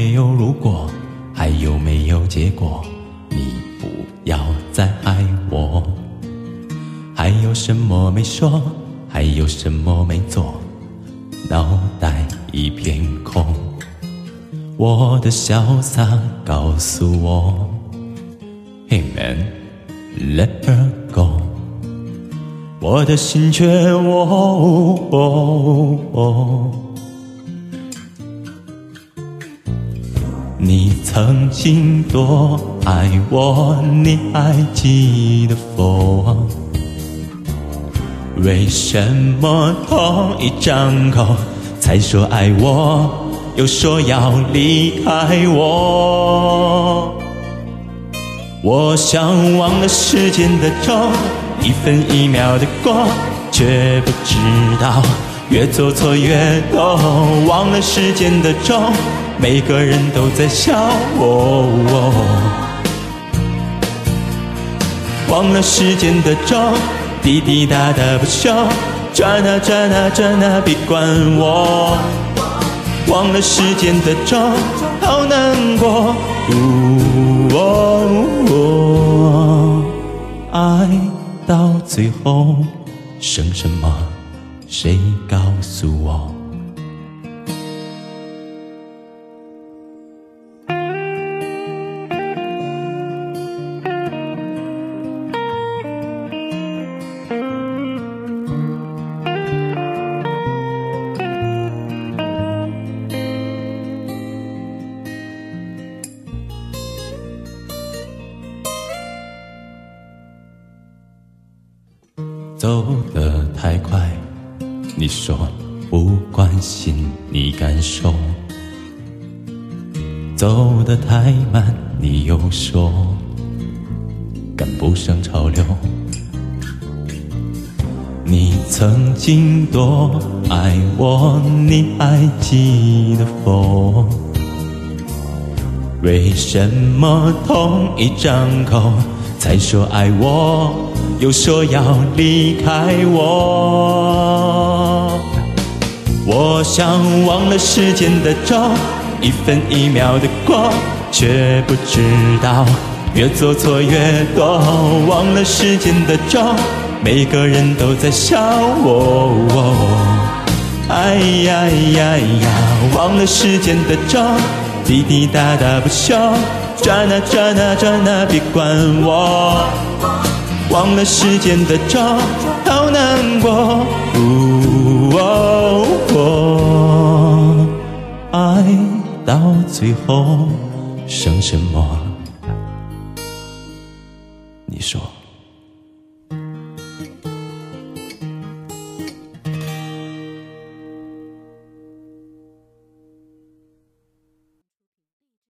没有如果？还有没有结果？你不要再爱我。还有什么没说？还有什么没做？脑袋一片空。我的潇洒告诉我，Hey man，let her go。我的心却哦。你曾经多爱我，你还记得否？为什么同一张口才说爱我，又说要离开我？我想忘了时间的钟，一分一秒的过，却不知道越做错越多。忘了时间的钟，每个人都在笑我。忘了时间的钟。滴滴答答不休，转啊转啊转啊，别管我。忘了时间的钟，好难过。爱到最后剩什么？谁告诉我？走得太快，你说不关心你感受；走得太慢，你又说赶不上潮流。你曾经多爱我，你还记得否？为什么同一张口才说爱我？又说要离开我，我想忘了时间的钟，一分一秒的过，却不知道越做错越多。忘了时间的钟，每个人都在笑我。哎呀呀呀，忘了时间的钟，滴滴答答不休，转啊转啊转啊，别管我。忘了时间的钟，好难过。呜哦爱到最后剩什么？